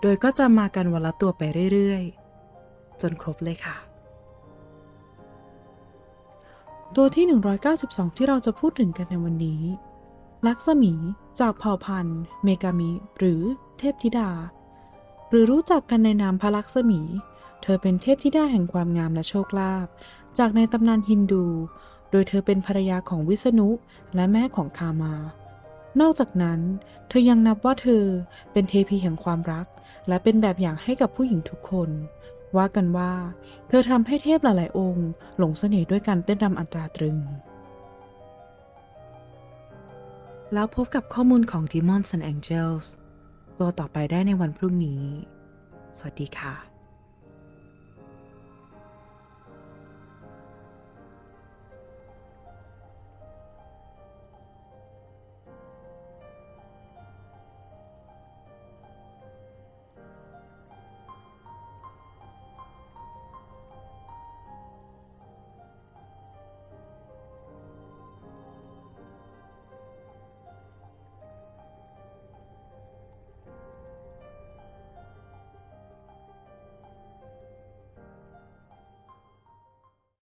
โดยก็จะมากันวันละตัวไปเรื่อยๆ จนครบเลยค่ะ ตัวที่ 192 ที่เราจะพูดถึงกันในวันนี้ ลักษมีจากเผ่าพันธุ์ เมกามิ หรือเทพธิดา หรือรู้จักกันในนามพระลักษมี เธอเป็นเทพธิดาแห่งความงามและโชคลาภจากในตำนานฮินดู โดยเธอเป็นภรรยาของวิษณุและแม่ของคามา นอกจากนั้น เธอยังนับว่าเธอเป็นเทพีแห่งความรัก และเป็นแบบอย่างให้กับผู้หญิงทุกคน ว่ากันว่า เธอทำให้เทพหลาย ๆ องค์ หลงเสน่ห์ด้วยการเต้นรำอันตราตรึง แล้วพบกับข้อมูลของ Demons and Angels ตัวต่อไปได้ในวันพรุ่งนี้ สวัสดีค่ะ